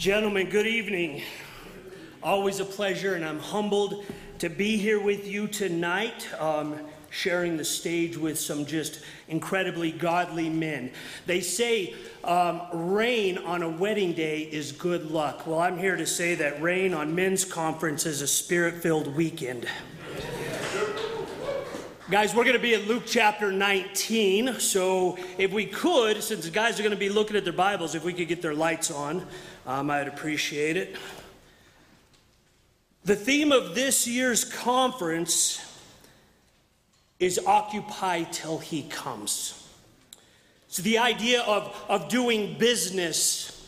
Gentlemen, good evening. Always a pleasure, and I'm humbled to be here with you tonight, um, sharing the stage with some just incredibly godly men. They say um, rain on a wedding day is good luck. Well, I'm here to say that rain on men's conference is a spirit filled weekend. Guys, we're going to be in Luke chapter 19. So, if we could, since the guys are going to be looking at their Bibles, if we could get their lights on, um, I'd appreciate it. The theme of this year's conference is Occupy Till He Comes. So, the idea of, of doing business,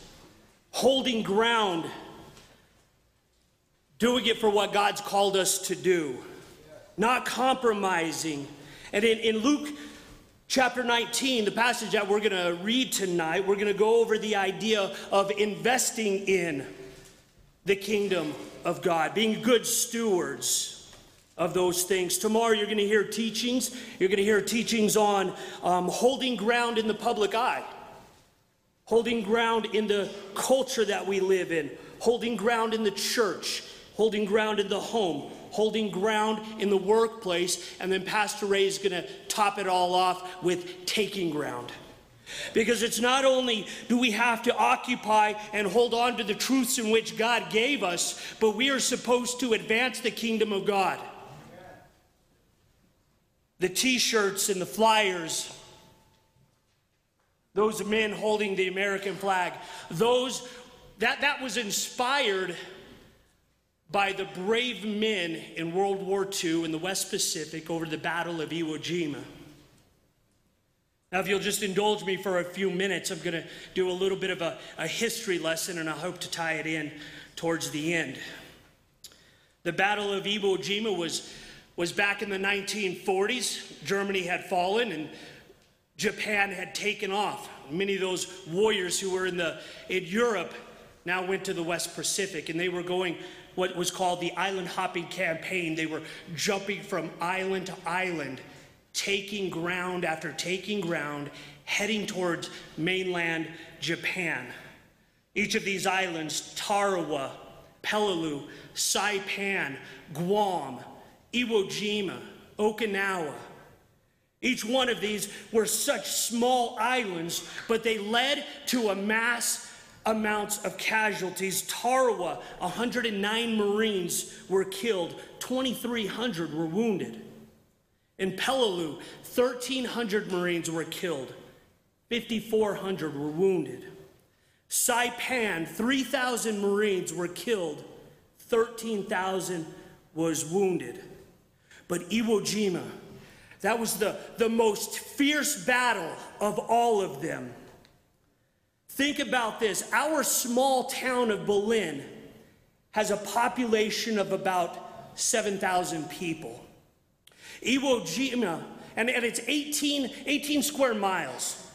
holding ground, doing it for what God's called us to do not compromising. And in, in Luke chapter 19, the passage that we're going to read tonight, we're going to go over the idea of investing in the kingdom of God, being good stewards of those things. Tomorrow, you're going to hear teachings. You're going to hear teachings on um, holding ground in the public eye, holding ground in the culture that we live in, holding ground in the church, holding ground in the home, holding ground in the workplace, and then Pastor Ray is going to top it all off with taking ground. Because it's not only do we have to occupy and hold on to the truths in which God gave us, but we are supposed to advance the kingdom of God. The t shirts and the flyers, those men holding the American flag, those that, that was inspired by the brave men in World War II in the West Pacific over the Battle of Iwo Jima. Now, if you'll just indulge me for a few minutes, I'm going to do a little bit of a, a history lesson and I hope to tie it in towards the end. The Battle of Iwo Jima was, was back in the 1940s. Germany had fallen and Japan had taken off. Many of those warriors who were in, the, in Europe now went to the West Pacific and they were going what was called the island hopping campaign. They were jumping from island to island, taking ground after taking ground, heading towards mainland Japan. Each of these islands, Tarawa, Peleliu, Saipan, Guam, Iwo Jima, Okinawa, each one of these were such small islands, but they led to a mass amounts of casualties. Tarawa, 109 Marines were killed, 2,300 were wounded. In Peleliu, 1,300 Marines were killed, 5,400 were wounded. Saipan, 3,000 Marines were killed, 13,000 was wounded. But Iwo Jima, that was the, the most fierce battle of all of them. Think about this our small town of Berlin has a population of about 7,000 people. Iwo Jima, and, and it's 18, 18 square miles.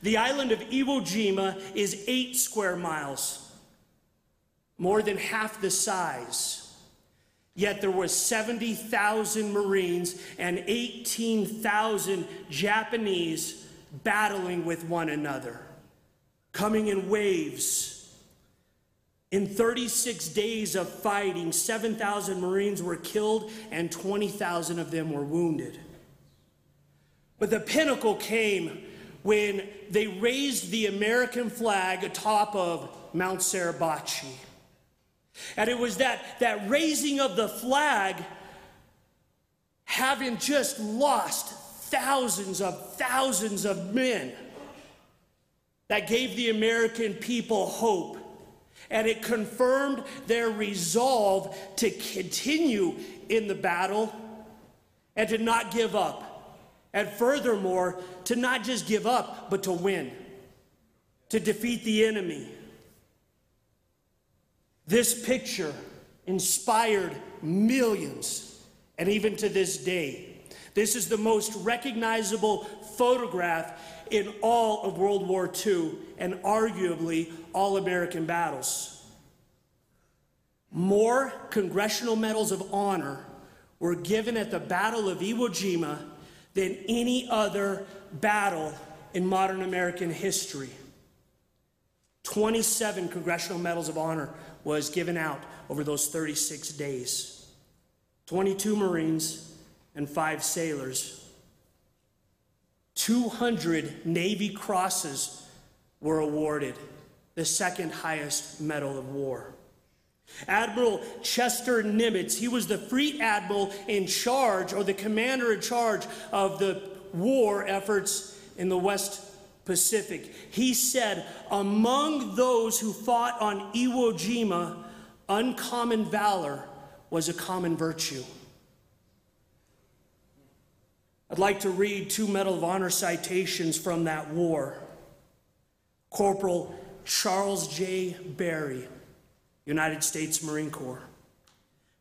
The island of Iwo Jima is eight square miles, more than half the size. Yet there were 70,000 Marines and 18,000 Japanese battling with one another coming in waves. In 36 days of fighting, 7,000 Marines were killed and 20,000 of them were wounded. But the pinnacle came when they raised the American flag atop of Mount Suribachi. And it was that, that raising of the flag, having just lost thousands of thousands of men that gave the American people hope. And it confirmed their resolve to continue in the battle and to not give up. And furthermore, to not just give up, but to win, to defeat the enemy. This picture inspired millions, and even to this day, this is the most recognizable photograph in all of World War II and arguably all American battles. More Congressional Medals of Honor were given at the Battle of Iwo Jima than any other battle in modern American history. 27 Congressional Medals of Honor was given out over those 36 days. 22 Marines and five sailors. 200 Navy crosses were awarded, the second highest medal of war. Admiral Chester Nimitz, he was the fleet admiral in charge, or the commander in charge of the war efforts in the West Pacific. He said, Among those who fought on Iwo Jima, uncommon valor was a common virtue. I'd like to read two Medal of Honor citations from that war. Corporal Charles J. Berry, United States Marine Corps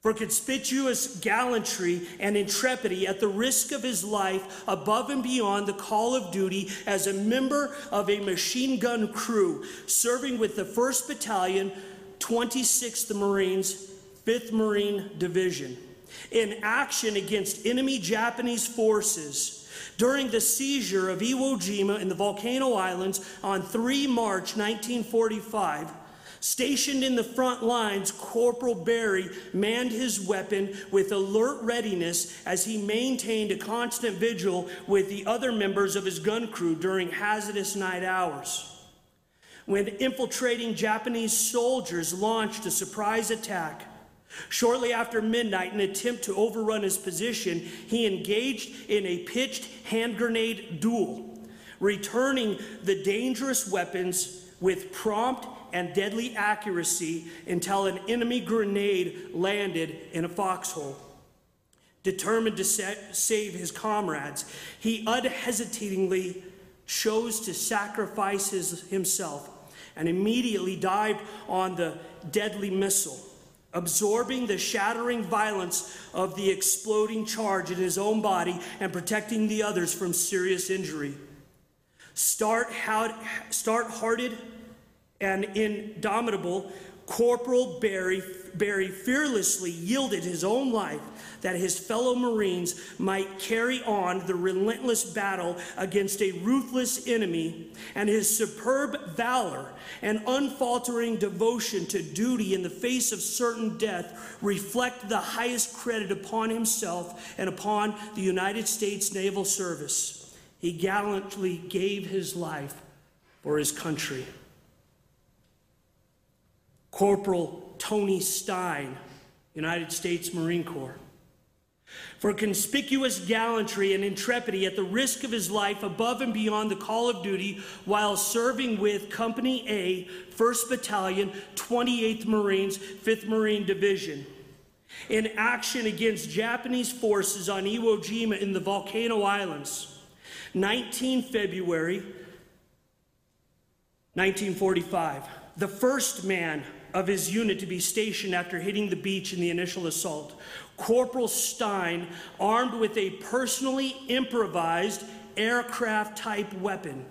for conspicuous gallantry and intrepidity at the risk of his life above and beyond the call of duty as a member of a machine gun crew serving with the 1st Battalion, 26th Marines, 5th Marine Division in action against enemy Japanese forces during the seizure of Iwo Jima in the Volcano Islands on 3 March 1945 Stationed in the front lines, Corporal Berry manned his weapon with alert readiness as he maintained a constant vigil with the other members of his gun crew during hazardous night hours. When infiltrating Japanese soldiers launched a surprise attack, Shortly after midnight, in an attempt to overrun his position, he engaged in a pitched hand grenade duel, returning the dangerous weapons with prompt and deadly accuracy until an enemy grenade landed in a foxhole. Determined to sa- save his comrades, he unhesitatingly chose to sacrifice his, himself and immediately dived on the deadly missile, absorbing the shattering violence of the exploding charge in his own body and protecting the others from serious injury. Start, hearted and indomitable, Corporal Berry, Berry fearlessly yielded his own life that his fellow Marines might carry on the relentless battle against a ruthless enemy, and his superb valor and unfaltering devotion to duty in the face of certain death reflect the highest credit upon himself and upon the United States Naval Service. He gallantly gave his life for his country. Corporal Tony Stein, United States Marine Corps. For conspicuous gallantry and intrepidity at the risk of his life above and beyond the call of duty while serving with Company A, 1st Battalion, 28th Marines, 5th Marine Division. In action against Japanese forces on Iwo Jima in the Volcano Islands, 19 February 1945. The first man of his unit to be stationed after hitting the beach in the initial assault. Corporal Stein, armed with a personally improvised aircraft type weapon,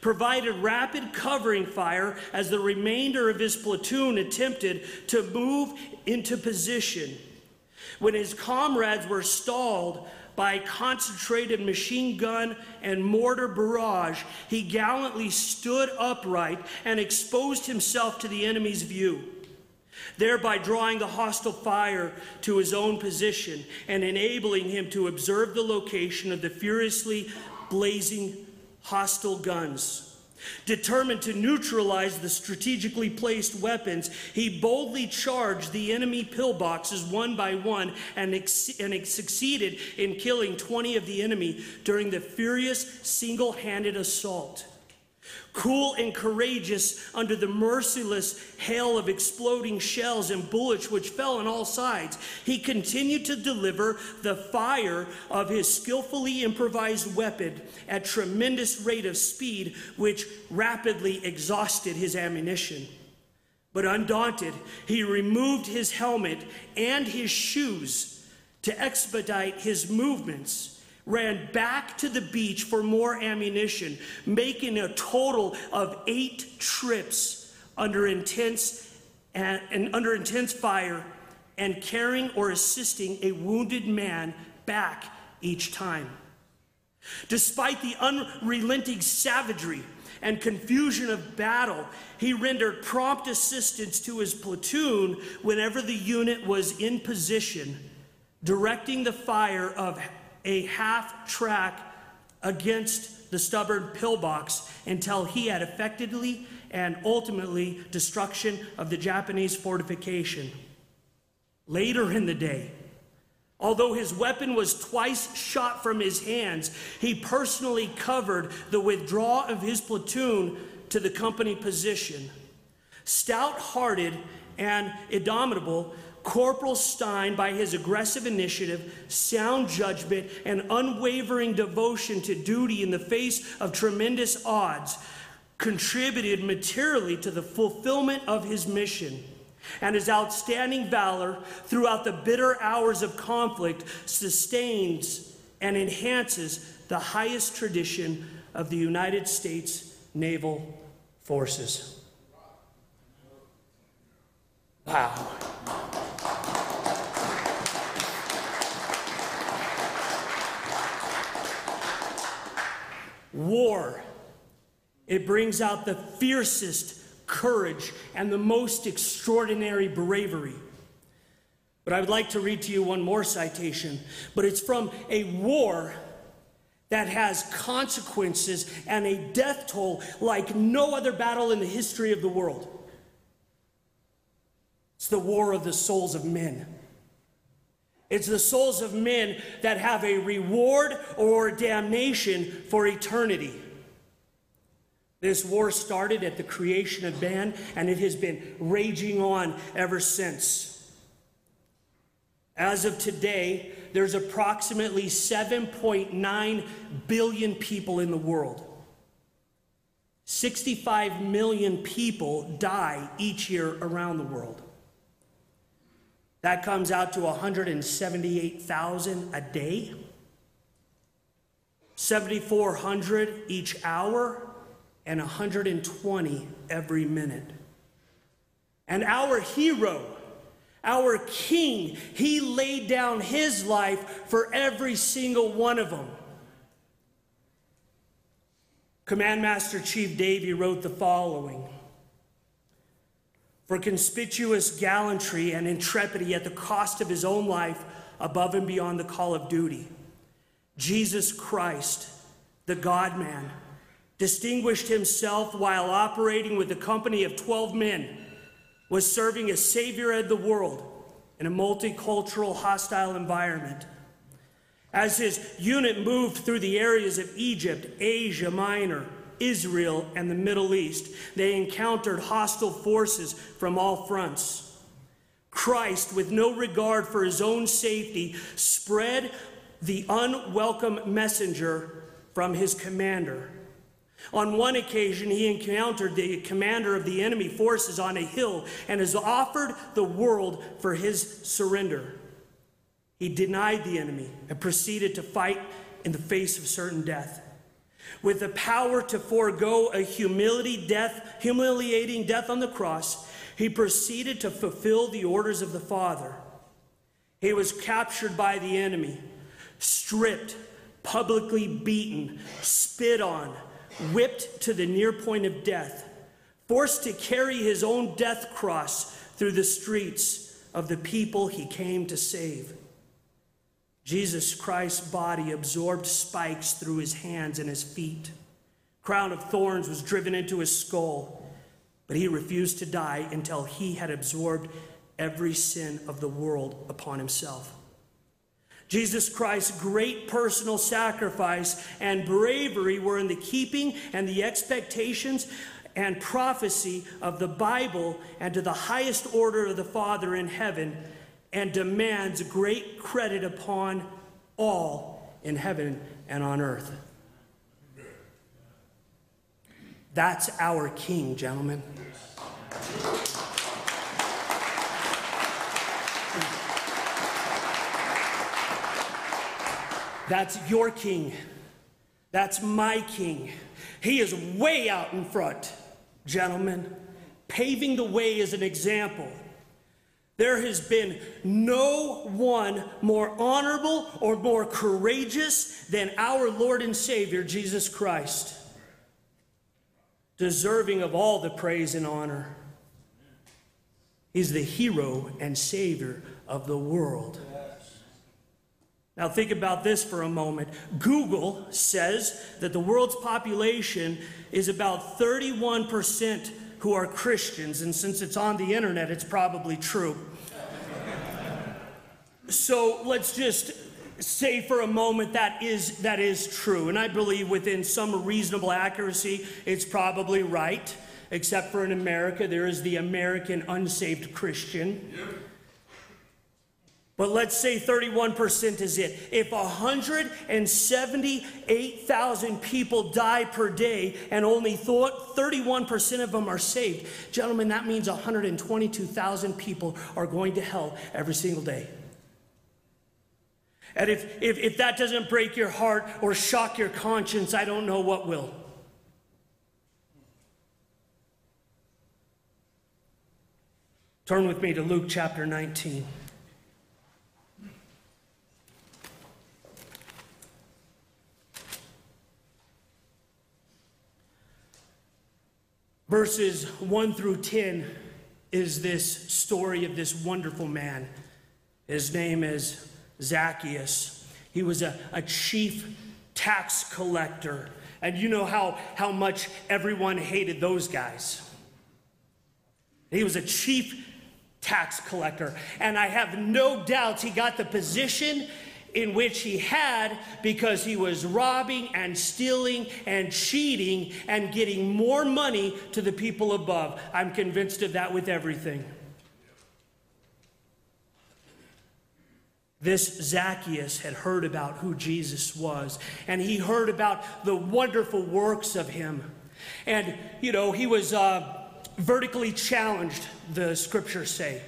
provided rapid covering fire as the remainder of his platoon attempted to move into position. When his comrades were stalled, by concentrated machine gun and mortar barrage, he gallantly stood upright and exposed himself to the enemy's view, thereby drawing the hostile fire to his own position and enabling him to observe the location of the furiously blazing hostile guns. Determined to neutralize the strategically placed weapons, he boldly charged the enemy pillboxes one by one and, ex- and succeeded in killing 20 of the enemy during the furious single handed assault cool and courageous under the merciless hail of exploding shells and bullets which fell on all sides. He continued to deliver the fire of his skillfully improvised weapon at tremendous rate of speed, which rapidly exhausted his ammunition. But undaunted, he removed his helmet and his shoes to expedite his movements ran back to the beach for more ammunition, making a total of eight trips under intense and, and, under intense fire and carrying or assisting a wounded man back each time. Despite the unrelenting savagery and confusion of battle, he rendered prompt assistance to his platoon whenever the unit was in position, directing the fire of a half track against the stubborn pillbox until he had effectively and ultimately destruction of the Japanese fortification. Later in the day, Although his weapon was twice shot from his hands, he personally covered the withdrawal of his platoon to the company position. Stout hearted and indomitable, Corporal Stein, by his aggressive initiative, sound judgment, and unwavering devotion to duty in the face of tremendous odds, contributed materially to the fulfillment of his mission and his outstanding valor throughout the bitter hours of conflict sustains and enhances the highest tradition of the United States naval forces. Wow. War, it brings out the fiercest courage, and the most extraordinary bravery. But I would like to read to you one more citation, but it's from a war that has consequences and a death toll like no other battle in the history of the world. It's the war of the souls of men. It's the souls of men that have a reward or damnation for eternity. This war started at the creation of man, and it has been raging on ever since. As of today, there's approximately 7.9 billion people in the world. 65 million people die each year around the world. That comes out to 178,000 a day, 7,400 each hour, and 120 every minute. And our hero, our king, he laid down his life for every single one of them. Command Master Chief Davy wrote the following For conspicuous gallantry and intrepidity at the cost of his own life above and beyond the call of duty, Jesus Christ, the God man, distinguished himself while operating with a company of 12 men, was serving as savior of the world in a multicultural, hostile environment. As his unit moved through the areas of Egypt, Asia Minor, Israel, and the Middle East, they encountered hostile forces from all fronts. Christ, with no regard for his own safety, spread the unwelcome messenger from his commander on one occasion, he encountered the commander of the enemy forces on a hill and has offered the world for his surrender. He denied the enemy and proceeded to fight in the face of certain death. With the power to forego a humility death, humiliating death on the cross, he proceeded to fulfill the orders of the Father. He was captured by the enemy, stripped, publicly beaten, spit on, whipped to the near point of death, forced to carry his own death cross through the streets of the people he came to save. Jesus Christ's body absorbed spikes through his hands and his feet. Crown of thorns was driven into his skull, but he refused to die until he had absorbed every sin of the world upon himself. Jesus Christ's great personal sacrifice and bravery were in the keeping and the expectations and prophecy of the Bible and to the highest order of the Father in heaven and demands great credit upon all in heaven and on earth. That's our King, gentlemen. That's your king. That's my king. He is way out in front, gentlemen, paving the way as an example. There has been no one more honorable or more courageous than our Lord and Savior, Jesus Christ. deserving of all the praise and honor. He's the hero and savior of the world. Now, think about this for a moment. Google says that the world's population is about 31% who are Christians, and since it's on the internet, it's probably true. So let's just say for a moment that is, that is true, and I believe within some reasonable accuracy, it's probably right. Except for in America, there is the American unsaved Christian. Yep. But let's say 31% is it. If 178,000 people die per day and only 31% of them are saved, gentlemen, that means 122,000 people are going to hell every single day. And if, if, if that doesn't break your heart or shock your conscience, I don't know what will. Turn with me to Luke chapter 19. Verses 1 through 10 is this story of this wonderful man. His name is Zacchaeus. He was a, a chief tax collector. And you know how, how much everyone hated those guys. He was a chief tax collector. And I have no doubts he got the position in which he had because he was robbing and stealing and cheating and getting more money to the people above. I'm convinced of that with everything. This Zacchaeus had heard about who Jesus was, and he heard about the wonderful works of him. And, you know, he was uh, vertically challenged, the scriptures say.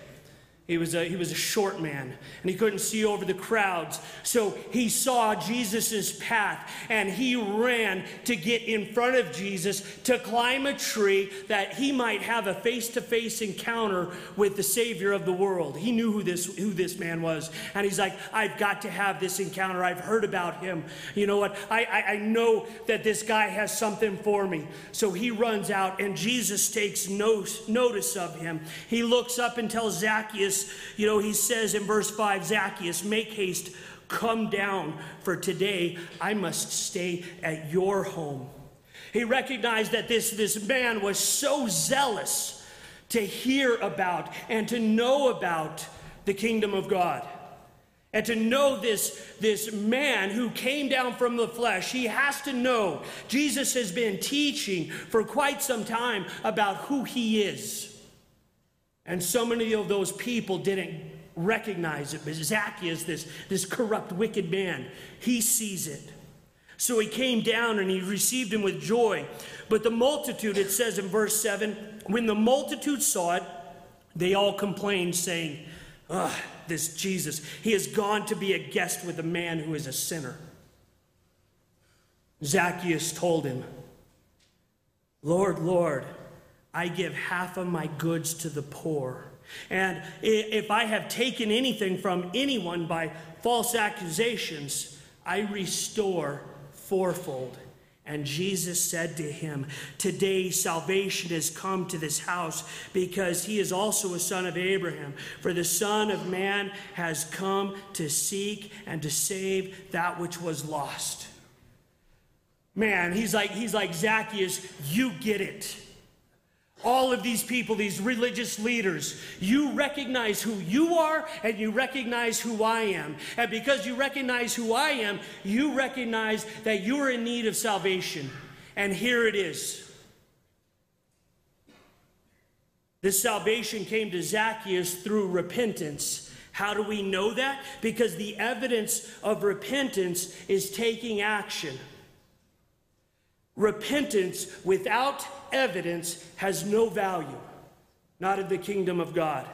He was, a, he was a short man and he couldn't see over the crowds. So he saw Jesus' path and he ran to get in front of Jesus to climb a tree that he might have a face to face encounter with the Savior of the world. He knew who this, who this man was. And he's like, I've got to have this encounter. I've heard about him. You know what? I, I, I know that this guy has something for me. So he runs out and Jesus takes no, notice of him. He looks up and tells Zacchaeus, you know, he says in verse 5 Zacchaeus, make haste, come down, for today I must stay at your home. He recognized that this, this man was so zealous to hear about and to know about the kingdom of God. And to know this, this man who came down from the flesh, he has to know Jesus has been teaching for quite some time about who he is. And so many of those people didn't recognize it. But Zacchaeus, this, this corrupt, wicked man, he sees it. So he came down and he received him with joy. But the multitude, it says in verse 7, when the multitude saw it, they all complained, saying, Ugh, this Jesus, he has gone to be a guest with a man who is a sinner. Zacchaeus told him, Lord, Lord, I give half of my goods to the poor. And if I have taken anything from anyone by false accusations, I restore fourfold. And Jesus said to him, Today salvation has come to this house because he is also a son of Abraham. For the Son of Man has come to seek and to save that which was lost. Man, he's like, he's like Zacchaeus, you get it all of these people, these religious leaders, you recognize who you are and you recognize who I am. And because you recognize who I am, you recognize that you are in need of salvation. And here it is. This salvation came to Zacchaeus through repentance. How do we know that? Because the evidence of repentance is taking action. Repentance without evidence has no value, not in the kingdom of God.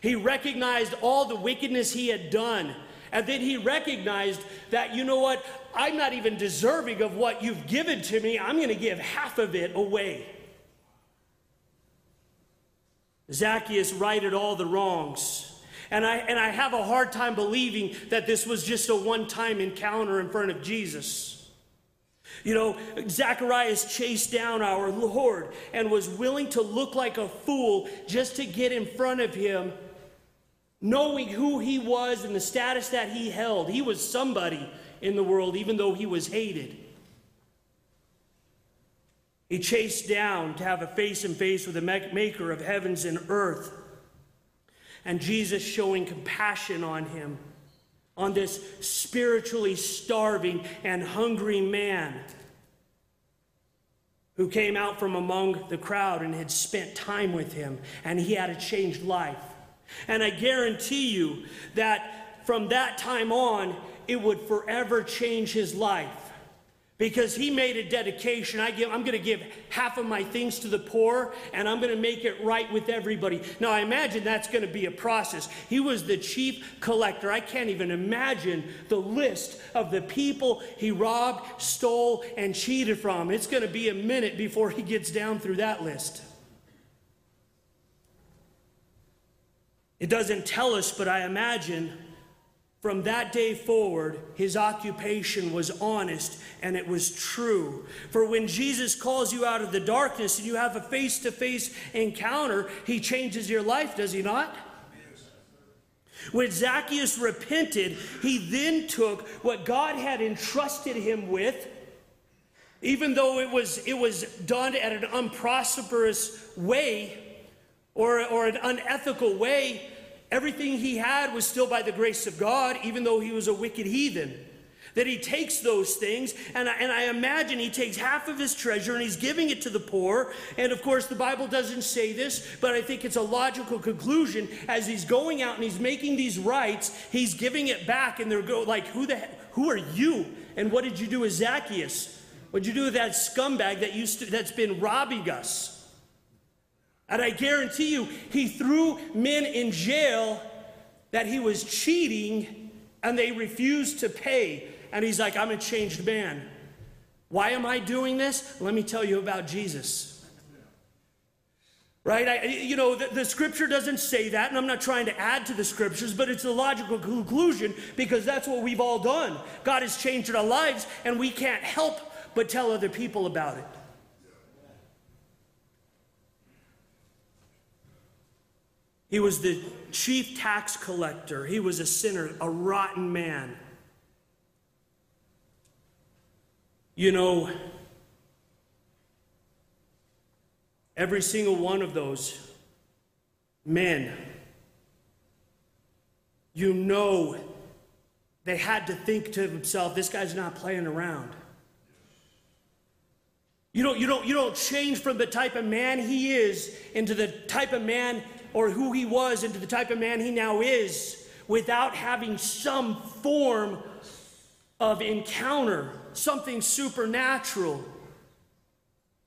He recognized all the wickedness he had done. And then he recognized that, you know what, I'm not even deserving of what you've given to me. I'm going to give half of it away. Zacchaeus righted all the wrongs. And I, and I have a hard time believing that this was just a one time encounter in front of Jesus. You know, Zacharias chased down our Lord and was willing to look like a fool just to get in front of him, knowing who he was and the status that he held. He was somebody in the world, even though he was hated. He chased down to have a face and face with the maker of heavens and earth. And Jesus showing compassion on him on this spiritually starving and hungry man who came out from among the crowd and had spent time with him, and he had a changed life. And I guarantee you that from that time on, it would forever change his life because he made a dedication. I give, I'm going to give half of my things to the poor and I'm going to make it right with everybody. Now, I imagine that's going to be a process. He was the chief collector. I can't even imagine the list of the people he robbed, stole, and cheated from. It's going to be a minute before he gets down through that list. It doesn't tell us, but I imagine from that day forward, his occupation was honest and it was true. For when Jesus calls you out of the darkness and you have a face to face encounter, he changes your life, does he not? When Zacchaeus repented, he then took what God had entrusted him with, even though it was, it was done at an unprosperous way or, or an unethical way Everything he had was still by the grace of God, even though he was a wicked heathen. That he takes those things, and I, and I imagine he takes half of his treasure and he's giving it to the poor. And of course, the Bible doesn't say this, but I think it's a logical conclusion. As he's going out and he's making these rights, he's giving it back, and they're go like, "Who the who are you? And what did you do with Zacchaeus? What'd you do with that scumbag that used to, that's been robbing us?" And I guarantee you, he threw men in jail that he was cheating and they refused to pay. And he's like, I'm a changed man. Why am I doing this? Let me tell you about Jesus. Right? I, you know, the, the, scripture doesn't say that, and I'm not trying to add to the scriptures, but it's a logical conclusion because that's what we've all done. God has changed our lives, and we can't help but tell other people about it. He was the chief tax collector. He was a sinner, a rotten man. You know, every single one of those men, you know, they had to think to themselves, this guy's not playing around. You don't, you, don't, you don't change from the type of man he is into the type of man or who he was into the type of man he now is without having some form of encounter, something supernatural.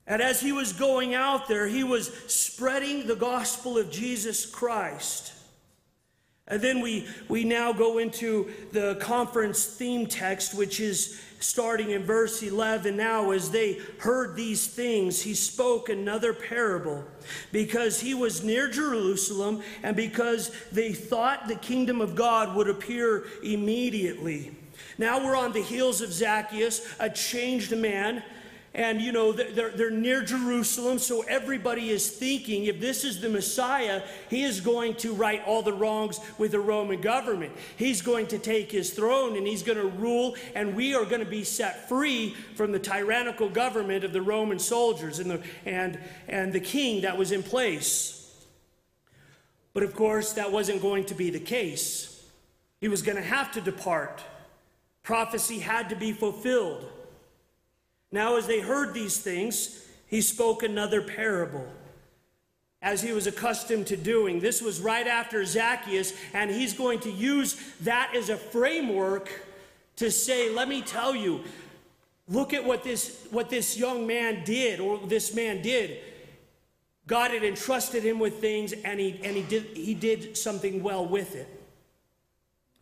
And as he was going out there, he was spreading the gospel of Jesus Christ. And then we, we now go into the conference theme text, which is starting in verse 11. Now, as they heard these things, he spoke another parable because he was near Jerusalem and because they thought the kingdom of God would appear immediately. Now we're on the heels of Zacchaeus, a changed man and, you know, they're, they're near Jerusalem, so everybody is thinking if this is the Messiah, he is going to right all the wrongs with the Roman government. He's going to take his throne and he's going to rule, and we are going to be set free from the tyrannical government of the Roman soldiers and the, and, and the king that was in place. But of course, that wasn't going to be the case. He was going to have to depart. Prophecy had to be fulfilled. Now, as they heard these things, he spoke another parable, as he was accustomed to doing. This was right after Zacchaeus, and he's going to use that as a framework to say, Let me tell you, look at what this, what this young man did, or this man did. God had entrusted him with things, and he, and he, did, he did something well with it.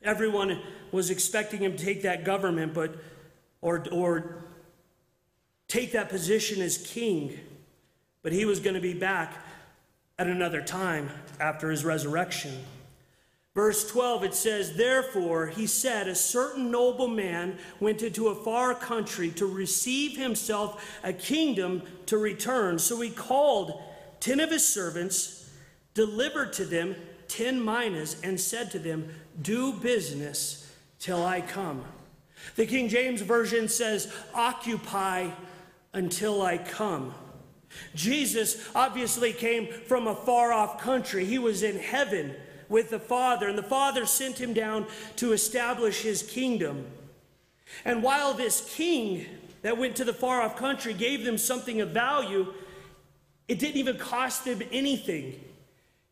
Everyone was expecting him to take that government, but or, or take that position as king, but he was going to be back at another time after his resurrection. Verse 12, it says, Therefore, he said, A certain noble man went into a far country to receive himself a kingdom to return. So he called ten of his servants, delivered to them ten minas, and said to them, Do business till I come. The King James Version says, Occupy until I come. Jesus obviously came from a far off country, he was in heaven with the Father, and the Father sent him down to establish his kingdom. And while this king that went to the far off country gave them something of value, it didn't even cost them anything.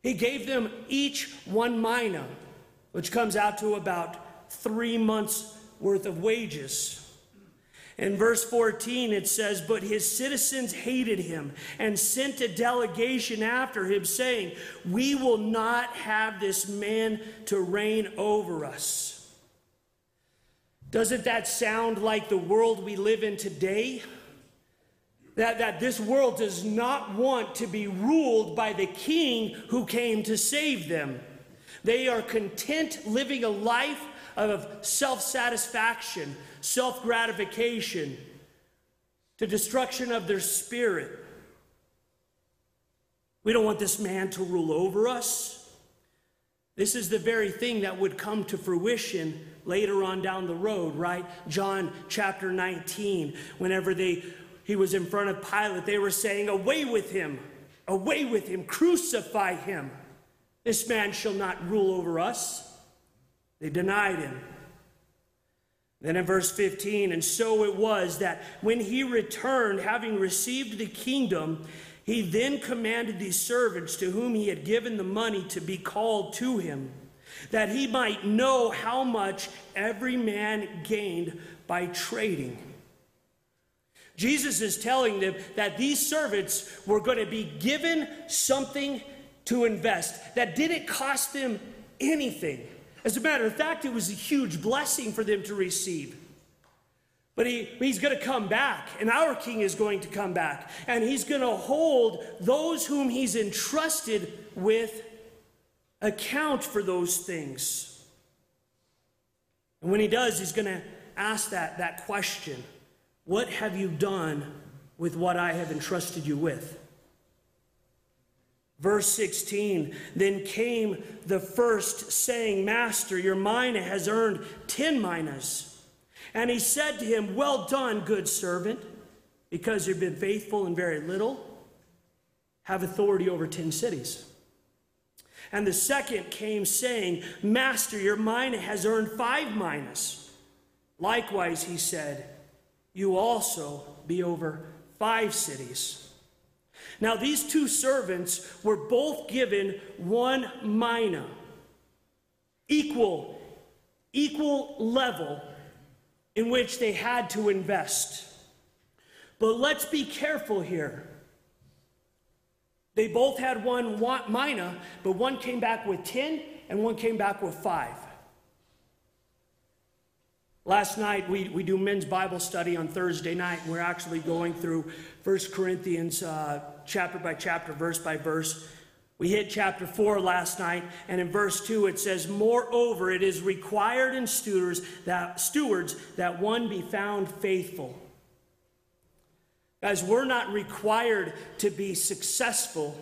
He gave them each one mina, which comes out to about three months' worth of wages. In verse 14, it says, But his citizens hated him and sent a delegation after him, saying, We will not have this man to reign over us. Doesn't that sound like the world we live in today? That, that this world does not want to be ruled by the king who came to save them. They are content living a life of self satisfaction, self gratification, to destruction of their spirit. We don't want this man to rule over us. This is the very thing that would come to fruition later on down the road, right? John chapter 19, whenever they he was in front of Pilate, they were saying, "Away with him. Away with him. Crucify him. This man shall not rule over us." They denied him. Then in verse 15, and so it was that when he returned, having received the kingdom, he then commanded these servants to whom he had given the money to be called to him, that he might know how much every man gained by trading. Jesus is telling them that these servants were going to be given something to invest that didn't cost them anything. As a matter of fact, it was a huge blessing for them to receive. But he, he's going to come back, and our king is going to come back, and he's going to hold those whom he's entrusted with account for those things. And when he does, he's going to ask that, that question What have you done with what I have entrusted you with? Verse 16 Then came the first, saying, Master, your mina has earned ten minas. And he said to him, Well done, good servant, because you've been faithful in very little, have authority over ten cities. And the second came, saying, Master, your mina has earned five minas. Likewise, he said, You also be over five cities. Now, these two servants were both given one mina, equal, equal level in which they had to invest. But let's be careful here. They both had one mina, but one came back with 10 and one came back with 5. Last night, we, we do men's Bible study on Thursday night. And we're actually going through 1 Corinthians uh, chapter by chapter, verse by verse. We hit chapter 4 last night, and in verse 2 it says, Moreover, it is required in stewards that, stewards that one be found faithful. Guys, we're not required to be successful,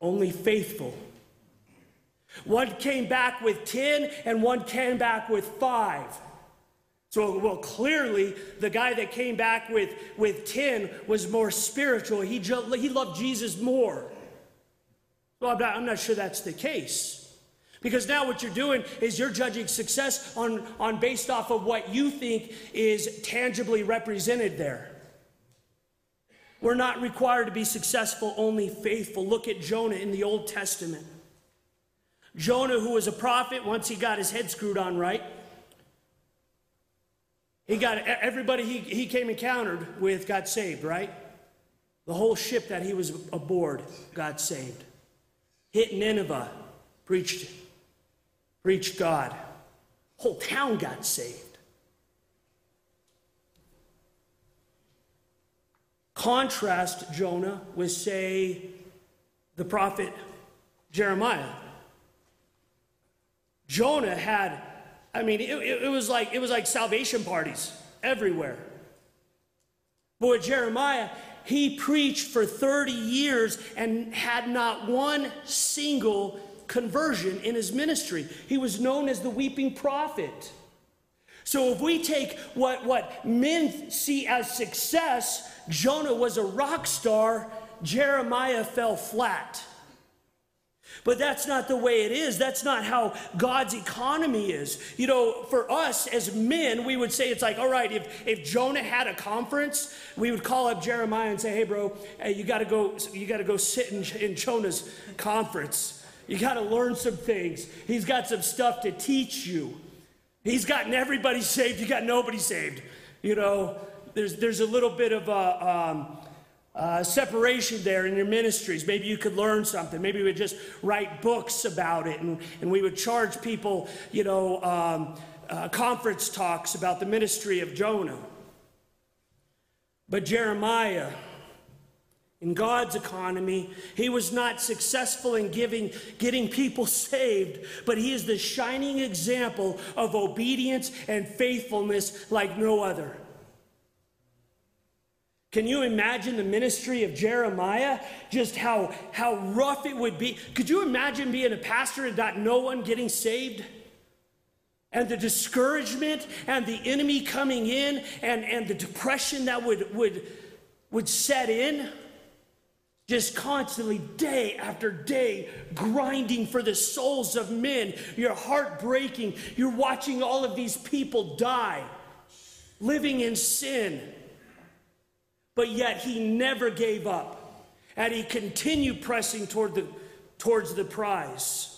only faithful. One came back with 10 and one came back with 5. So, well, clearly, the guy that came back with, with 10 was more spiritual. He, he loved Jesus more. Well, I'm not, I'm not sure that's the case. Because now what you're doing is you're judging success on, on based off of what you think is tangibly represented there. We're not required to be successful, only faithful. Look at Jonah in the Old Testament. Jonah, who was a prophet, once he got his head screwed on right, he got everybody he, he came encountered with got saved, right? The whole ship that he was aboard got saved. Hit Nineveh, preached, preached God. Whole town got saved. Contrast Jonah with, say, the prophet Jeremiah. Jonah had, I mean, it, it, it was like it was like salvation parties everywhere. But Jeremiah, he preached for 30 years and had not one single conversion in his ministry. He was known as the weeping prophet. So if we take what, what men see as success, Jonah was a rock star, Jeremiah fell flat. But that's not the way it is. That's not how God's economy is. You know, for us as men, we would say it's like, all right, if, if Jonah had a conference, we would call up Jeremiah and say, hey, bro, hey, you got to go, you got to go sit in, in Jonah's conference. You got to learn some things. He's got some stuff to teach you. He's gotten everybody saved. You got nobody saved. You know, there's, there's a little bit of a, um, uh, separation there in your ministries. Maybe you could learn something. Maybe we would just write books about it and, and we would charge people, you know, um, uh, conference talks about the ministry of Jonah. But Jeremiah, in God's economy, he was not successful in giving, getting people saved, but he is the shining example of obedience and faithfulness like no other. Can you imagine the ministry of Jeremiah? Just how, how rough it would be. Could you imagine being a pastor and not no one getting saved? And the discouragement and the enemy coming in and, and the depression that would, would, would set in? Just constantly, day after day, grinding for the souls of men. Your heart breaking. You're watching all of these people die, living in sin. But yet he never gave up and he continued pressing toward the, towards the prize.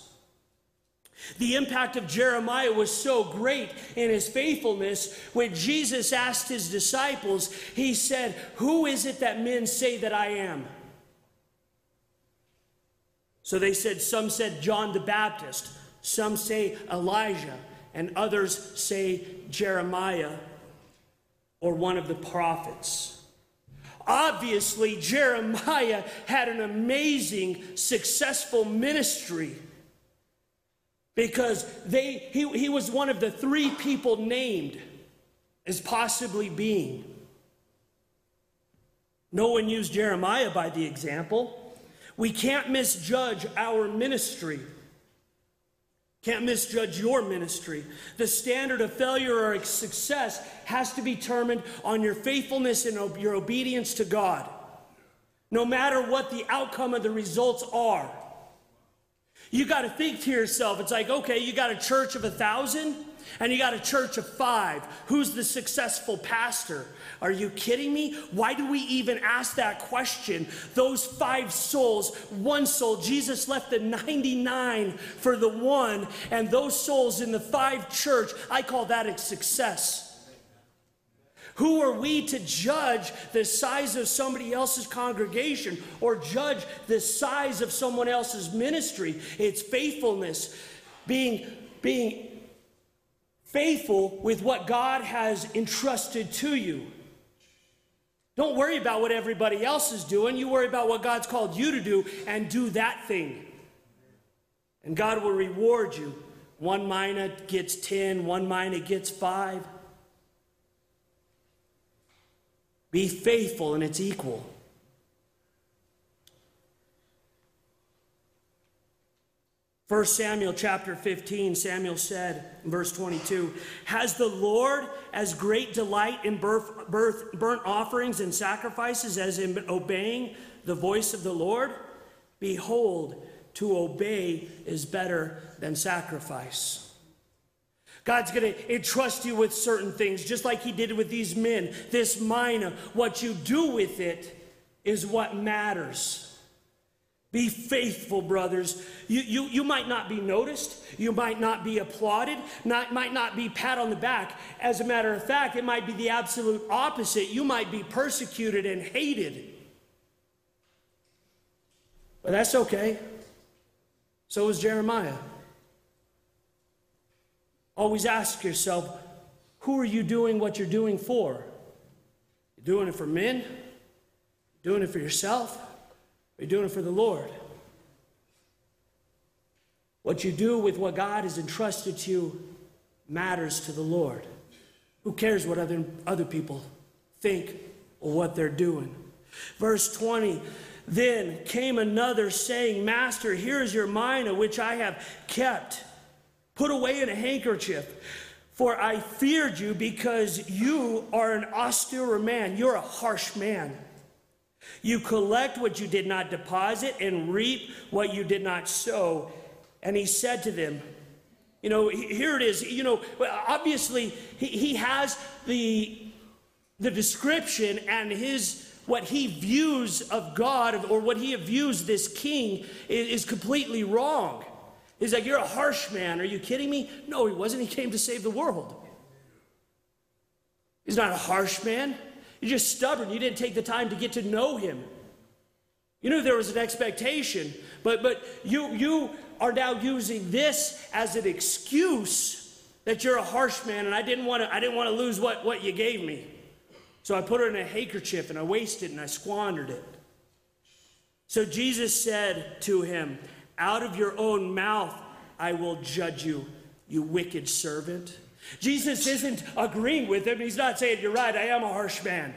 The impact of Jeremiah was so great in his faithfulness. When Jesus asked his disciples, he said, Who is it that men say that I am? So they said, Some said John the Baptist, some say Elijah, and others say Jeremiah or one of the prophets. Obviously, Jeremiah had an amazing, successful ministry because they, he, he was one of the three people named as possibly being. No one used Jeremiah by the example. We can't misjudge our ministry. Can't misjudge your ministry. The standard of failure or success has to be determined on your faithfulness and your obedience to God, no matter what the outcome of the results are. You got to think to yourself, it's like, okay, you got a church of a thousand and you got a church of five. Who's the successful pastor? Are you kidding me? Why do we even ask that question? Those five souls, one soul, Jesus left the 99 for the one, and those souls in the five church, I call that a success. Who are we to judge the size of somebody else's congregation or judge the size of someone else's ministry? It's faithfulness, being, being faithful with what God has entrusted to you. Don't worry about what everybody else is doing. You worry about what God's called you to do and do that thing. And God will reward you. One mina gets 10, one mina gets five. Be faithful and it's equal. 1 Samuel chapter 15, Samuel said verse 22 Has the Lord as great delight in birth, birth, burnt offerings and sacrifices as in obeying the voice of the Lord? Behold, to obey is better than sacrifice. God's going to entrust you with certain things, just like He did with these men. This mina, what you do with it is what matters. Be faithful, brothers. You, you, you might not be noticed. You might not be applauded. Not, might not be pat on the back. As a matter of fact, it might be the absolute opposite. You might be persecuted and hated. But that's okay. So was Jeremiah. Always ask yourself who are you doing what you're doing for? You're doing it for men? You're doing it for yourself? Are you doing it for the Lord? What you do with what God has entrusted to you matters to the Lord. Who cares what other, other people think or what they're doing? Verse 20 Then came another saying, Master, here is your mina which I have kept. Put away in a handkerchief. For I feared you because you are an austere man. You're a harsh man. You collect what you did not deposit and reap what you did not sow. And he said to them, you know, here it is. You know, obviously he, he has the, the description and his what he views of God or what he views this king is, is completely wrong. He's like, You're a harsh man. Are you kidding me? No, he wasn't. He came to save the world. He's not a harsh man. You're just stubborn. You didn't take the time to get to know him. You knew there was an expectation, but, but you, you are now using this as an excuse that you're a harsh man and I didn't want to, I didn't want to lose what, what you gave me. So I put it in a handkerchief and I wasted and I squandered it. So Jesus said to him, out of your own mouth I will judge you, you wicked servant. Jesus isn't agreeing with him. He's not saying, You're right, I am a harsh man.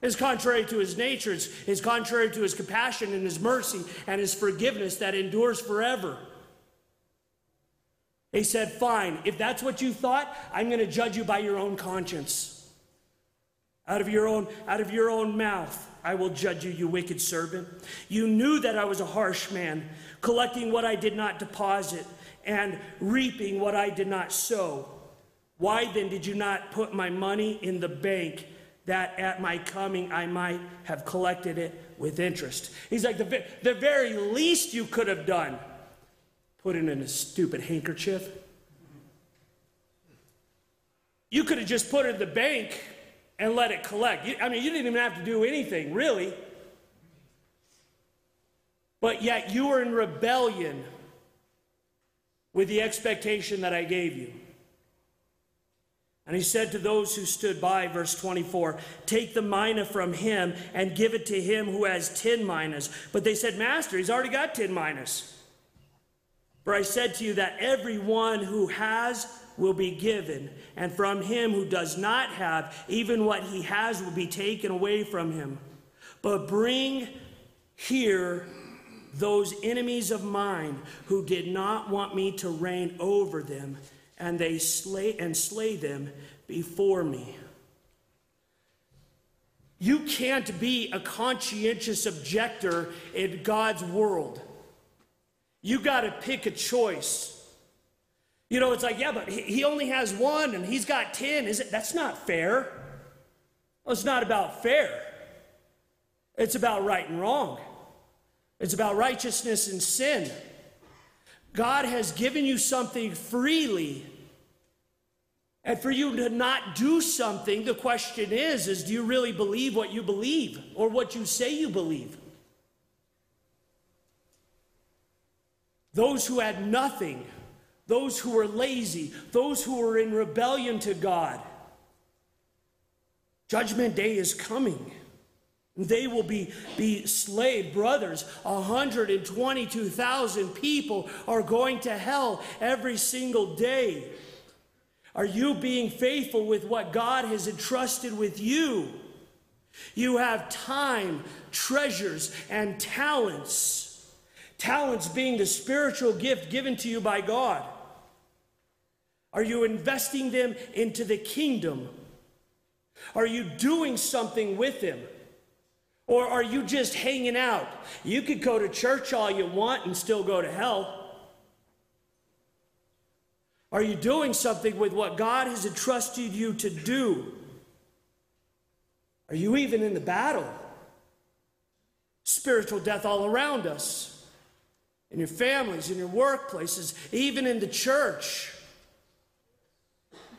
It's contrary to his nature, it's, it's contrary to his compassion and his mercy and his forgiveness that endures forever. He said, Fine, if that's what you thought, I'm going to judge you by your own conscience. Out of your own, out of your own mouth, I will judge you, you wicked servant. You knew that I was a harsh man, collecting what I did not deposit and reaping what I did not sow. Why then did you not put my money in the bank that at my coming I might have collected it with interest? He's like, the, the very least you could have done, put it in a stupid handkerchief. You could have just put it in the bank and let it collect. I mean, you didn't even have to do anything, really. But yet you are in rebellion with the expectation that I gave you. And he said to those who stood by, verse 24, Take the mina from him and give it to him who has 10 minas. But they said, Master, he's already got 10 minas. For I said to you that everyone who has will be given, and from him who does not have, even what he has will be taken away from him. But bring here those enemies of mine who did not want me to reign over them, and they slay and slay them before me. You can't be a conscientious objector in God's world. You got to pick a choice. You know, it's like, yeah, but he only has one and he's got 10. Is it? That's not fair. Well, it's not about fair. It's about right and wrong. It's about righteousness and sin. God has given you something freely. And for you to not do something, the question is, is do you really believe what you believe or what you say you believe? Those who had nothing those who were lazy, those who were in rebellion to God. Judgment day is coming. They will be, be slave brothers. 122,000 people are going to hell every single day. Are you being faithful with what God has entrusted with you? You have time, treasures, and talents. Talents being the spiritual gift given to you by God. Are you investing them into the kingdom? Are you doing something with them? Or are you just hanging out? You could go to church all you want and still go to hell. Are you doing something with what God has entrusted you to do? Are you even in the battle? Spiritual death all around us in your families, in your workplaces, even in the church.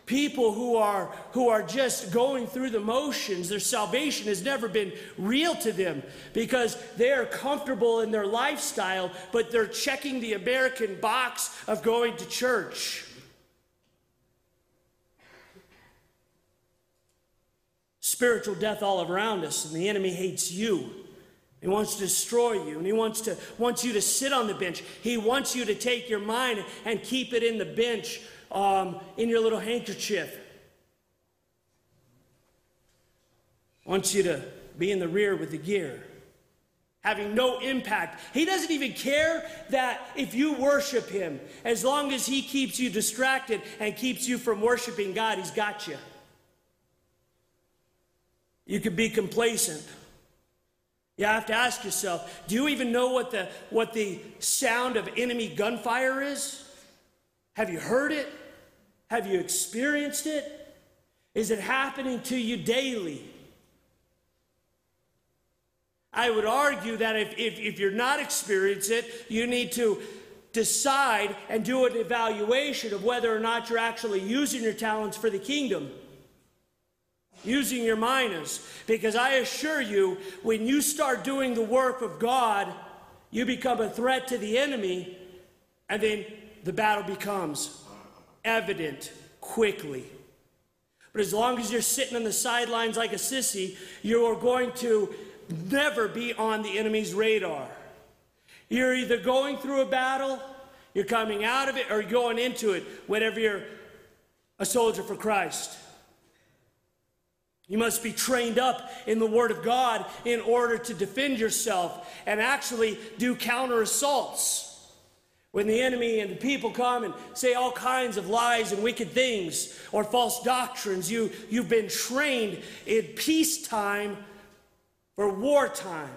People who are, who are just going through the motions, their salvation has never been real to them because they are comfortable in their lifestyle, but they're checking the American box of going to church. Spiritual death all around us, and the enemy hates you He wants to destroy you, and he wants to wants you to sit on the bench. He wants you to take your mina and keep it in the bench, um, in your little handkerchief. Wants you to be in the rear with the gear, having no impact. He doesn't even care that if you worship him, as long as he keeps you distracted and keeps you from worshiping God, he's got you. You could be complacent. You have to ask yourself do you even know what the, what the sound of enemy gunfire is? Have you heard it? Have you experienced it? Is it happening to you daily? I would argue that if, if, if you're not experiencing it, you need to decide and do an evaluation of whether or not you're actually using your talents for the kingdom using your minas. Because I assure you, when you start doing the work of God, you become a threat to the enemy, and then the battle becomes evident quickly. But as long as you're sitting on the sidelines like a sissy, you are going to never be on the enemy's radar. You're either going through a battle, you're coming out of it, or going into it whenever you're a soldier for Christ. You must be trained up in the Word of God in order to defend yourself and actually do counter assaults. When the enemy and the people come and say all kinds of lies and wicked things or false doctrines, you, you've been trained in peacetime for wartime.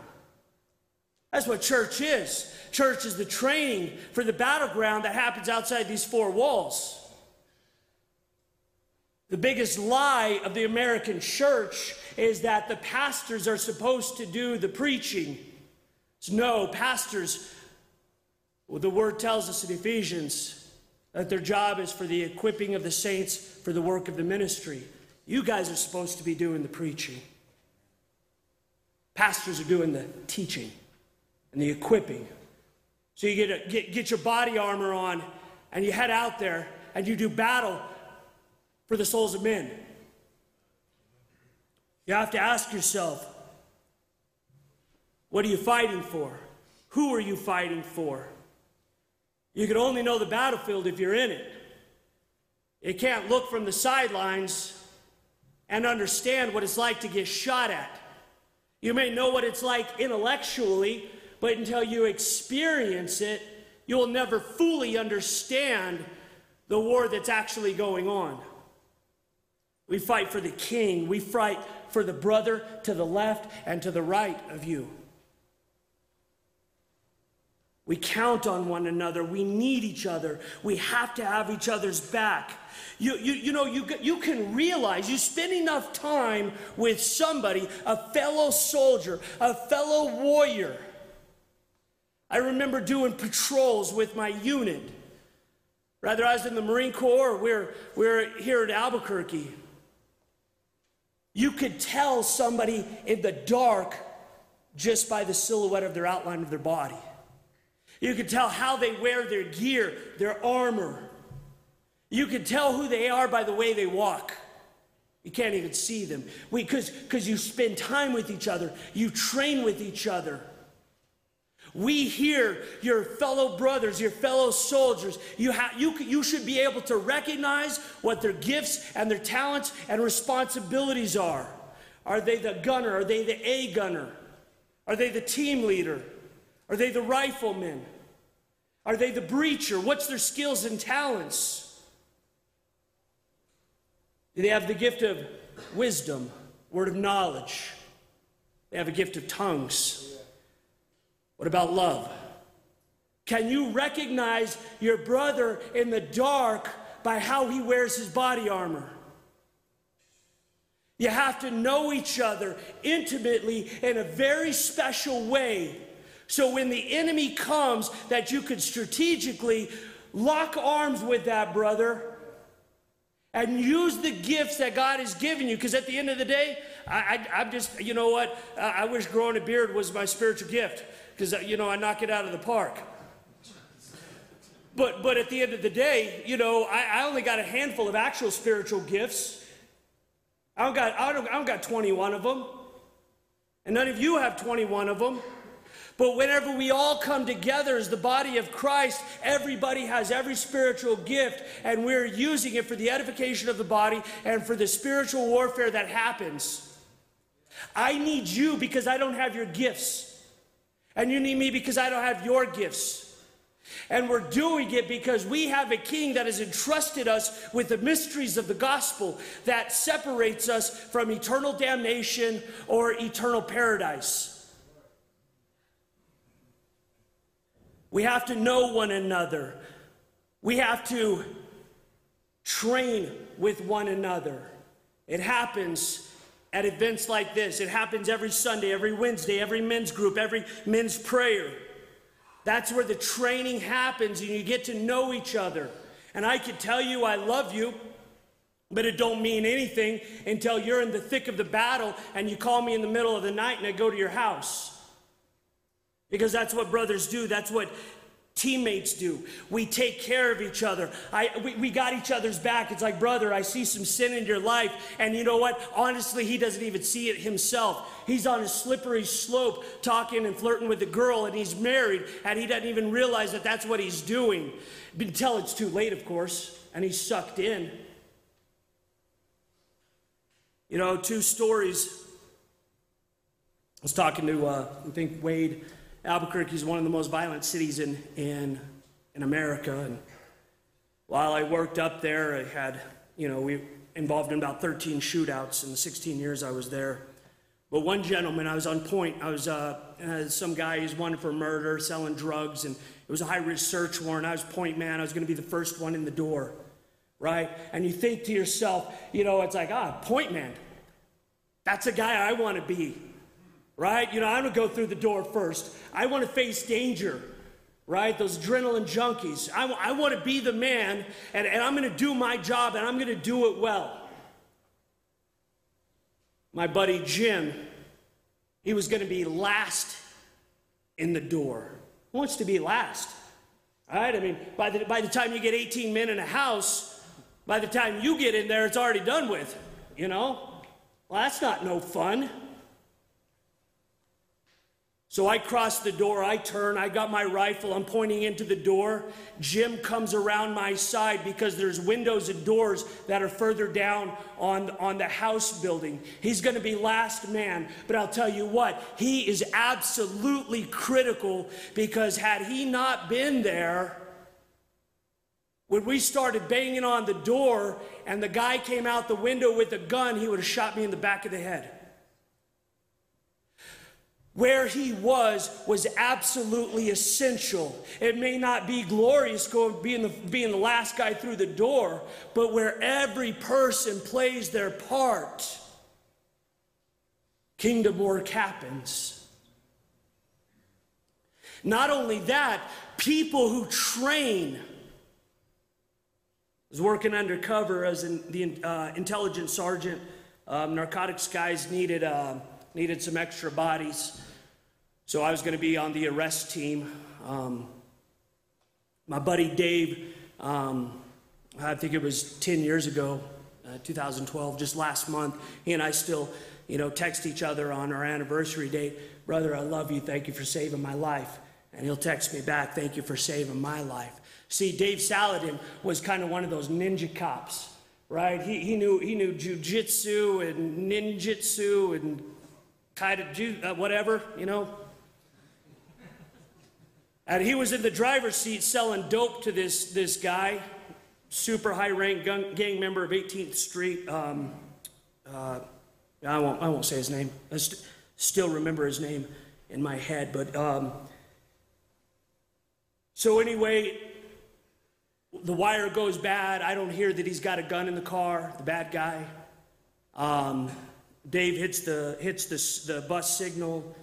That's what church is. Church is the training for the battleground that happens outside these four walls. The biggest lie of the American church is that the pastors are supposed to do the preaching. No, pastors, well, the word tells us in Ephesians that their job is for the equipping of the saints for the work of the ministry. You guys are supposed to be doing the preaching. Pastors are doing the teaching and the equipping. So you get, a, get, get your body armor on and you head out there and you do battle for the souls of men. You have to ask yourself what are you fighting for? Who are you fighting for? You can only know the battlefield if you're in it. You can't look from the sidelines and understand what it's like to get shot at. You may know what it's like intellectually, but until you experience it, you'll never fully understand the war that's actually going on. We fight for the king. We fight for the brother to the left and to the right of you. We count on one another. We need each other. We have to have each other's back. You, you, you know, you, you can realize you spend enough time with somebody, a fellow soldier, a fellow warrior. I remember doing patrols with my unit. Rather, I was in the Marine Corps. We're, we're here at Albuquerque. You could tell somebody in the dark just by the silhouette of their outline of their body. You can tell how they wear their gear, their armor. You can tell who they are by the way they walk. You can't even see them. Because you spend time with each other, you train with each other. We hear your fellow brothers, your fellow soldiers. You, ha- you, you should be able to recognize what their gifts and their talents and responsibilities are. Are they the gunner? Are they the A gunner? Are they the team leader? Are they the rifleman? Are they the breacher? What's their skills and talents? Do they have the gift of wisdom, word of knowledge? They have a gift of tongues. What about love? Can you recognize your brother in the dark by how he wears his body armor? You have to know each other intimately in a very special way. So when the enemy comes, that you could strategically lock arms with that brother and use the gifts that God has given you. Because at the end of the day, I, am just, you know what? I wish growing a beard was my spiritual gift because, uh, you know, I knock it out of the park. But, but at the end of the day, you know, I, I only got a handful of actual spiritual gifts. I don't, got, I, don't, I don't got 21 of them. And none of you have 21 of them. But whenever we all come together as the body of Christ, everybody has every spiritual gift, and we're using it for the edification of the body and for the spiritual warfare that happens. I need you because I don't have your gifts, and you need me because I don't have your gifts. And we're doing it because we have a king that has entrusted us with the mysteries of the gospel that separates us from eternal damnation or eternal paradise. We have to know one another. We have to train with one another. It happens at events like this. It happens every Sunday, every Wednesday, every men's group, every men's prayer. That's where the training happens and you get to know each other. And I can tell you I love you, but it don't mean anything until you're in the thick of the battle and you call me in the middle of the night and I go to your house. Because that's what brothers do. That's what teammates do. We take care of each other. I, we, we got each other's back. It's like, brother, I see some sin in your life. And you know what? Honestly, he doesn't even see it himself. He's on a slippery slope talking and flirting with a girl, and he's married, and he doesn't even realize that that's what he's doing until it's too late, of course, and he's sucked in. You know, two stories. I was talking to, uh, I think, Wade Albuquerque is one of the most violent cities in, in, in America. And while I worked up there, I had, you know, we involved in about 13 shootouts in the 16 years I was there. But one gentleman, I was on point. I was uh, some guy who's wanted for murder, selling drugs, and it was a high risk search warrant. I was point man. I was going to be the first one in the door, right? And you think to yourself, you know, it's like, ah, point man. That's a guy I want to be right? You know, I'm gonna go through the door first. I wanna face danger, right? Those adrenaline junkies. I, I wanna be the man, and, and I'm gonna do my job, and I'm gonna do it well. My buddy Jim, he was gonna be last in the door. Who wants to be last? Right? I mean, by the, by the time you get 18 men in a house, by the time you get in there, it's already done with, you know? Well, that's not no fun. So I cross the door, I turn, I got my rifle, I'm pointing into the door. Jim comes around my side because there's windows and doors that are further down on, on the house building. He's going to be last man, but I'll tell you what, he is absolutely critical because had he not been there, when we started banging on the door and the guy came out the window with a gun, he would have shot me in the back of the head. Where he was was absolutely essential. It may not be glorious going being the, being the last guy through the door, but where every person plays their part, kingdom work happens. Not only that, people who train. I was working undercover as an, the uh, intelligence sergeant. Um, narcotics guys needed, uh, needed some extra bodies. So I was going to be on the arrest team. Um, my buddy Dave, um, I think it was 10 years ago, uh, 2012, just last month, he and I still, you know, text each other on our anniversary date. Brother, I love you. Thank you for saving my life. And he'll text me back, thank you for saving my life. See, Dave Saladin was kind of one of those ninja cops, right? He, he knew, he knew jujitsu and ninjutsu and kind of uh, whatever, you know, and he was in the driver's seat selling dope to this, this guy, super high ranked gang member of 18th Street. Um, uh, I, won't, I won't say his name. I st- still remember his name in my head. But um, so, anyway, the wire goes bad. I don't hear that he's got a gun in the car, the bad guy. Um, Dave hits the, hits the, the bus signal.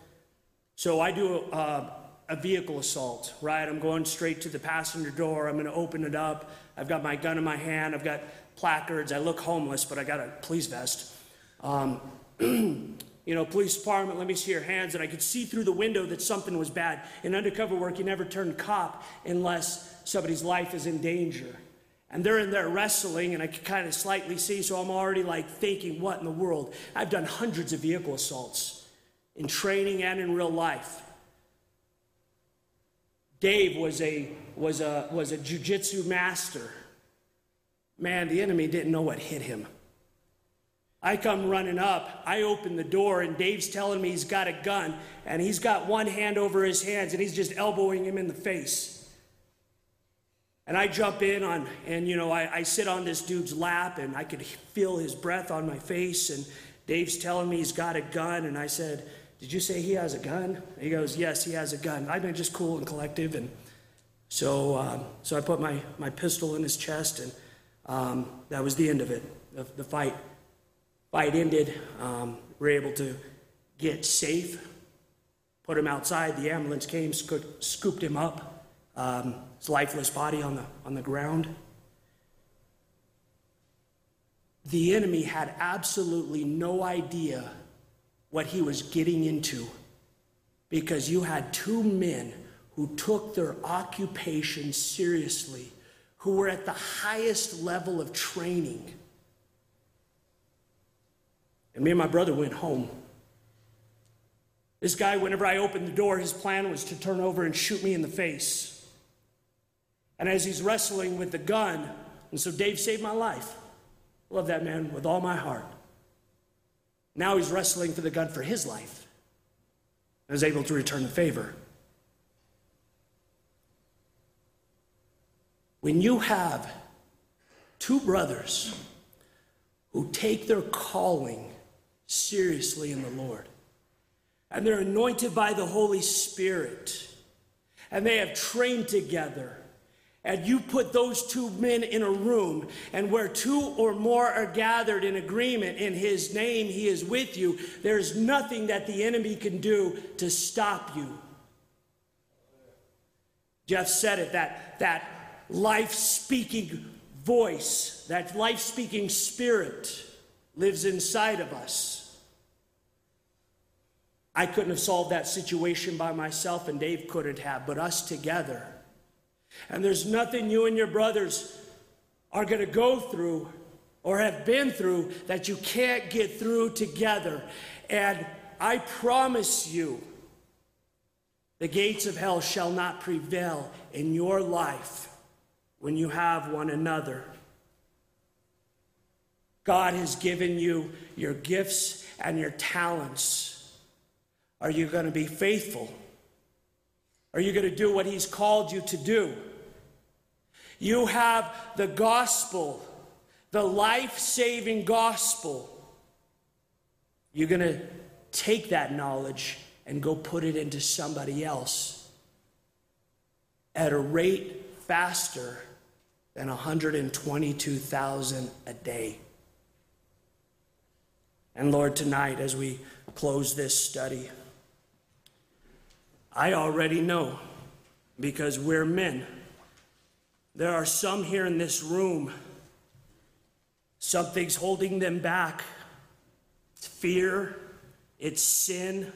So I do uh, a vehicle assault, right? I'm going straight to the passenger door. I'm going to open it up. I've got my gun in my hand. I've got placards. I look homeless, but I got a police vest. Um, you know, police department, let me see your hands. And I could see through the window that something was bad. In undercover work, you never turn cop unless somebody's life is in danger. And they're in there wrestling, and I can kind of slightly see, so I'm already like thinking, what in the world? I've done hundreds of vehicle assaults in training and in real life. Dave was a, was a, was a jujitsu master. Man, the enemy didn't know what hit him. I come running up. I open the door, and Dave's telling me he's got a gun, and he's got one hand over his hands, and he's just elbowing him in the face. And I jump in on, and you know, I, I sit on this dude's lap, and I could feel his breath on my face. And Dave's telling me he's got a gun, and I said, Did you say he has a gun? He goes, Yes, he has a gun. I've been just cool and collective. And so, um, so I put my, my pistol in his chest, and um, that was the end of it, the, the fight fight ended. Um, we were able to get safe, put him outside. The ambulance came, scooped him up, um, his lifeless body on the, on the ground. The enemy had absolutely no idea what he was getting into because you had two men who took their occupation seriously, who were at the highest level of training and me and my brother went home. This guy, whenever I opened the door, his plan was to turn over and shoot me in the face. And as he's wrestling with the gun, and so Dave saved my life. Love that man with all my heart. Now he's wrestling for the gun for his life. I was able to return the favor. When you have two brothers who take their calling seriously in the Lord. And they're anointed by the Holy Spirit. And they have trained together. And you put those two men in a room, and where two or more are gathered in agreement in His name, He is with you. There's nothing that the enemy can do to stop you. Jeff said it that, that life speaking voice, that life speaking spirit lives inside of us. I couldn't have solved that situation by myself, and Dave couldn't have, but us together. And there's nothing you and your brothers are going to go through or have been through that you can't get through together. And I promise you, the gates of hell shall not prevail in your life when you have one another. God has given you your gifts and your talents. Are you going to be faithful? Are you going to do what He's called you to do? You have the gospel, the life saving gospel. You're going to take that knowledge and go put it into somebody else at a rate faster than 122,000 a day. And Lord, tonight, as we close this study, I already know because we're men. There are some here in this room, something's holding them back. It's fear, it's sin,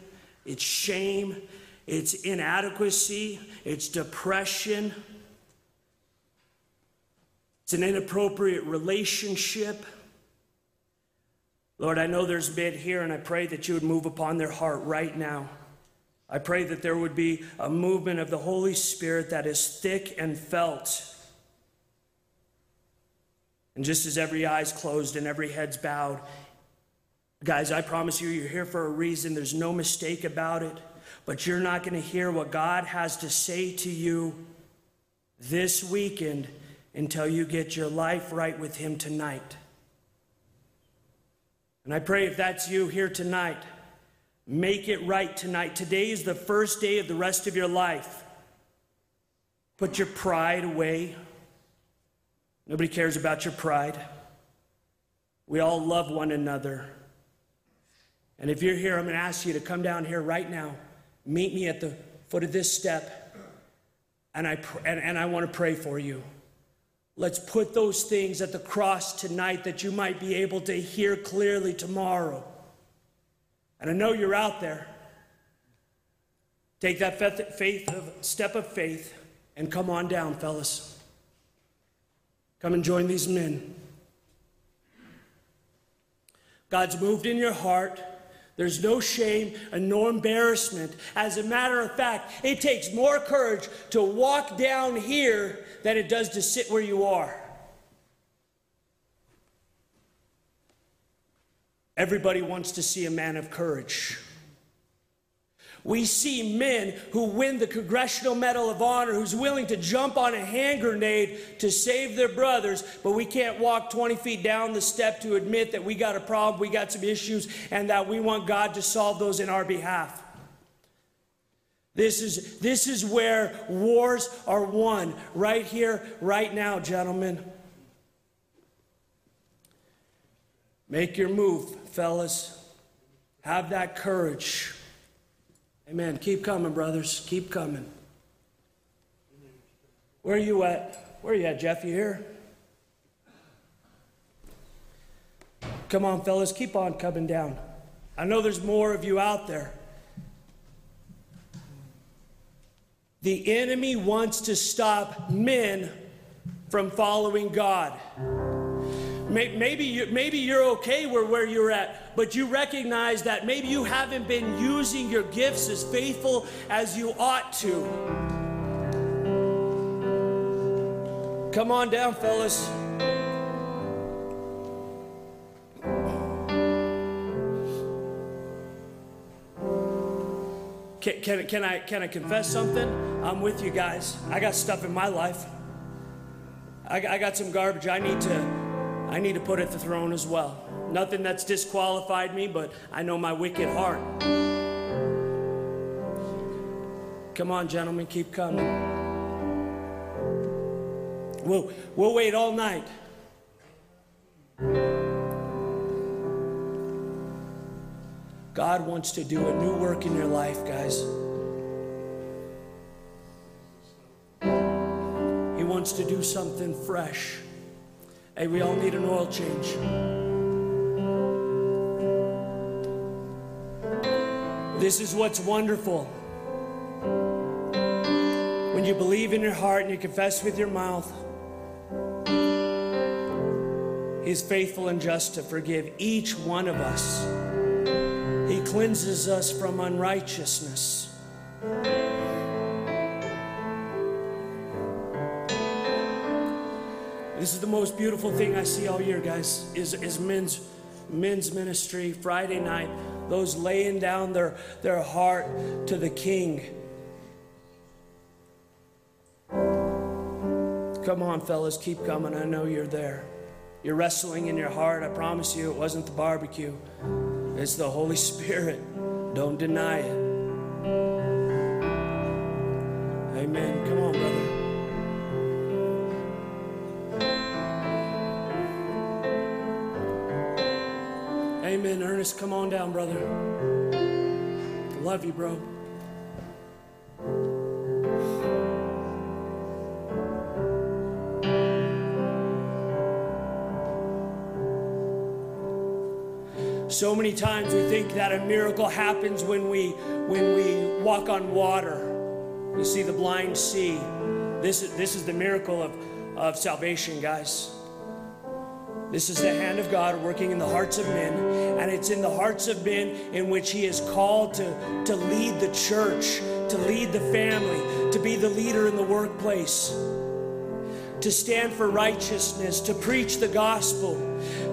it's shame, it's inadequacy, it's depression, it's an inappropriate relationship. Lord, I know there's men here, and I pray that you would move upon their heart right now. I pray that there would be a movement of the Holy Spirit that is thick and felt. And just as every eye's closed and every head's bowed, guys, I promise you, you're here for a reason. There's no mistake about it. But you're not going to hear what God has to say to you this weekend until you get your life right with Him tonight. And I pray if that's you here tonight, Make it right tonight. Today is the first day of the rest of your life. Put your pride away. Nobody cares about your pride. We all love one another. And if you're here, I'm going to ask you to come down here right now. Meet me at the foot of this step. And I, and, and I want to pray for you. Let's put those things at the cross tonight that you might be able to hear clearly tomorrow. And I know you're out there. Take that faith of, step of faith and come on down, fellas. Come and join these men. God's moved in your heart There's no shame and no embarrassment. As a matter of fact, it takes more courage to walk down here than it does to sit where you are. Everybody wants to see a man of courage. We see men who win the Congressional Medal of Honor, who's willing to jump on a hand grenade to save their brothers, but we can't walk 20 feet down the step to admit that we got a problem, we got some issues, and that we want God to solve those in our behalf. This is, this is where wars are won, right here, right now, gentlemen. Make your move, fellas. Have that courage. Amen. Keep coming, brothers. Keep coming. Where are you at? Where are you at, Jeff? You here? Come on, fellas. Keep on coming down. I know there's more of you out there. The enemy wants to stop men from following God. Maybe, you, maybe you're okay where, where you're at, but you recognize that maybe you haven't been using your gifts as faithful as you ought to. Come on down, fellas. Can, can, can, I, can I confess something? I'm with you guys. I got stuff in my life. I, I got some garbage I need to I need to put at the throne as well. Nothing that's disqualified me, but I know my wicked heart. Come on, gentlemen, keep coming. We'll, we'll wait all night. God wants to do a new work in your life, guys. He wants to do something fresh. Hey, we all need an oil change. This is what's wonderful. When you believe in your heart and you confess with your mouth, He's faithful and just to forgive each one of us. He cleanses us from unrighteousness. This is the most beautiful thing I see all year, guys, is, is men's men's ministry, Friday night, those laying down their, their heart to the King. Come on, fellas, keep coming. I know you're there. You're wrestling in your heart. I promise you, it wasn't the barbecue, it's the Holy Spirit. Don't deny it. Amen. Come on down, brother. Love you, bro. So many times we think that a miracle happens when we when we walk on water. You see the blind see. This is this is the miracle of, of salvation, guys. This is the hand of God working in the hearts of men, and it's in the hearts of men in which He is called to, to lead the church, to lead the family, to be the leader in the workplace, to stand for righteousness, to preach the gospel,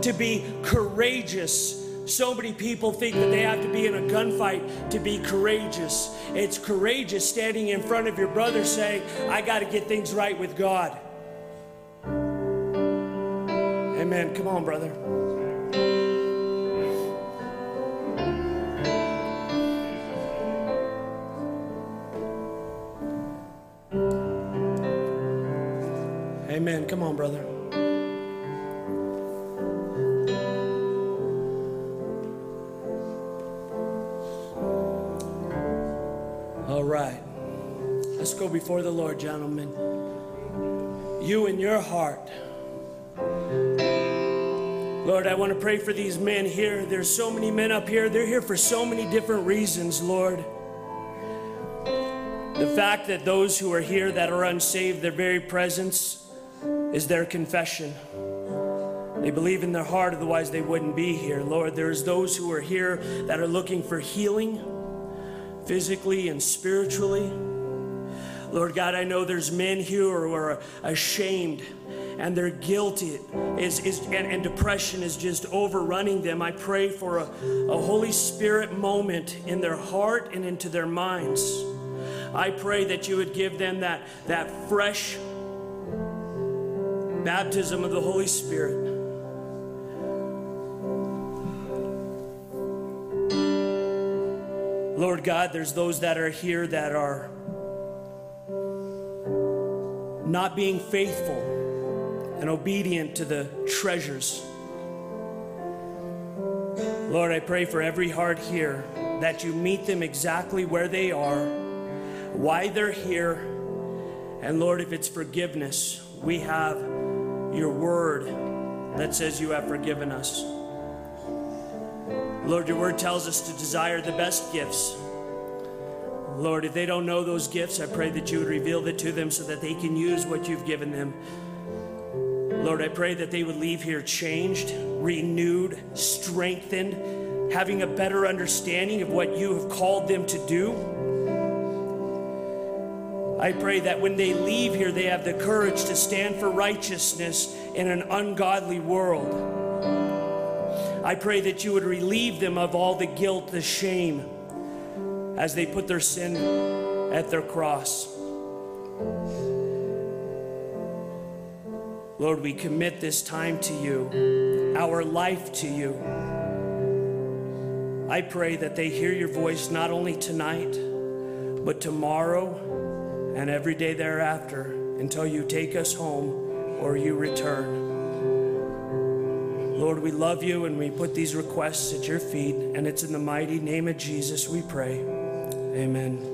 to be courageous. So many people think that they have to be in a gunfight to be courageous. It's courageous standing in front of your brother saying, I got to get things right with God. Amen. Come on, brother. Amen. Come on, brother. All right. Let's go before the Lord, gentlemen. You in your heart. Lord, I want to pray for these men here. There's so many men up here. They're here for so many different reasons, Lord. The fact that those who are here that are unsaved, their very presence is their confession. They believe in their heart, otherwise, they wouldn't be here. Lord, there's those who are here that are looking for healing physically and spiritually. Lord God, I know there's men here who are ashamed and they're guilty is, is, and, and depression is just overrunning them. I pray for a, a Holy Spirit moment in their heart and into their minds. I pray that you would give them that, that fresh baptism of the Holy Spirit. Lord God, there's those that are here that are not being faithful and obedient to the treasures. Lord, I pray for every heart here that you meet them exactly where they are, why they're here, and Lord, if it's forgiveness, we have your word that says you have forgiven us. Lord, your word tells us to desire the best gifts. Lord, if they don't know those gifts, I pray that you would reveal it to them so that they can use what you've given them. Lord, I pray that they would leave here changed, renewed, strengthened, having a better understanding of what you have called them to do. I pray that when they leave here, they have the courage to stand for righteousness in an ungodly world. I pray that you would relieve them of all the guilt, the shame, as they put their sin at their cross. Lord, we commit this time to you, our life to you. I pray that they hear your voice not only tonight, but tomorrow and every day thereafter until you take us home or you return. Lord, we love you and we put these requests at your feet, and it's in the mighty name of Jesus we pray. Amen.